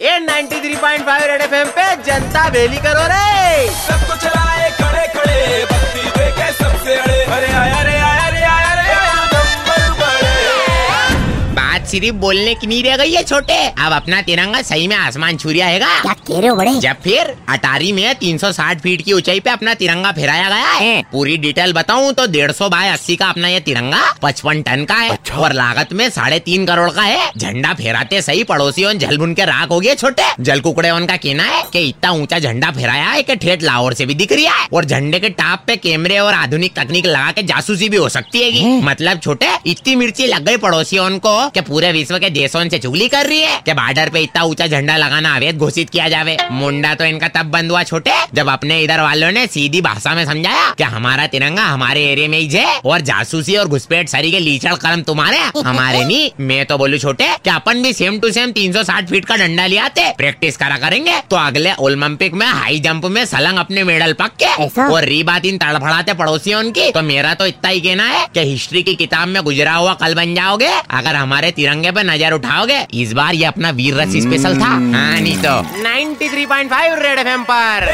ए 93.5 red FM पे जनता बेली करो रे। सबको चलाए सिर्फ़ बोलने की नहीं रह गई है छोटे। अब अपना तिरंगा सही में आसमान छू हैगा। क्या कह रहे हो बड़े? जब फिर अटारी में 360 फीट की ऊंचाई पे अपना तिरंगा फहराया गया है। पूरी डिटेल बताऊँ तो 150 बाय 80 का अपना ये तिरंगा 55 टन का है अच्छा। और लागत में साढ़े तीन करोड़ का है। झंडा फहराते सही पड़ोसी पड़ोसियों झलबुन के राख हो गए छोटे। जल कुकड़े उनका कहना है की इतना ऊँचा झंडा फहराया है की ठेठ लाहौर से भी दिख रहा है और झंडे के टाप पे कैमरे और आधुनिक तकनीक लगा के जासूसी भी हो सकती है। मतलब छोटे इतनी मिर्ची लग गई पड़ोसियों कि पूरे विश्व के देशों से चुगली कर रही है। कि बॉर्डर पे इतना ऊँचा झंडा लगाना अवैध घोषित किया जावे मुंडा तो इनका तब बंद हुआ छोटे जब अपने इधर वालों ने सीधी भाषा में समझाया कि हमारा तिरंगा हमारे एरिया में ही है और जासूसी और घुसपैठ सारी के लीचड़ कर्म तुम्हारे हमारे नहीं मैं तो बोलू छोटे कि अपन भी सेम टू सेम 360 फीट का डंडा ले आते प्रैक्टिस करा करेंगे तो अगले ओलंपिक में हाई जंप में सलंग अपने मेडल पक के और री बात इन तड़फड़ाते पड़ोसियों की तो मेरा तो इतना ही कहना है की हिस्ट्री की किताब में गुजरा हुआ कल बन जाओगे अगर हमारे तिरंगे पे नज़र उठाओगे? इस बार ये अपना वीर रस स्पेशल था। हाँ नहीं तो। 93.5 रेड एफएम पर।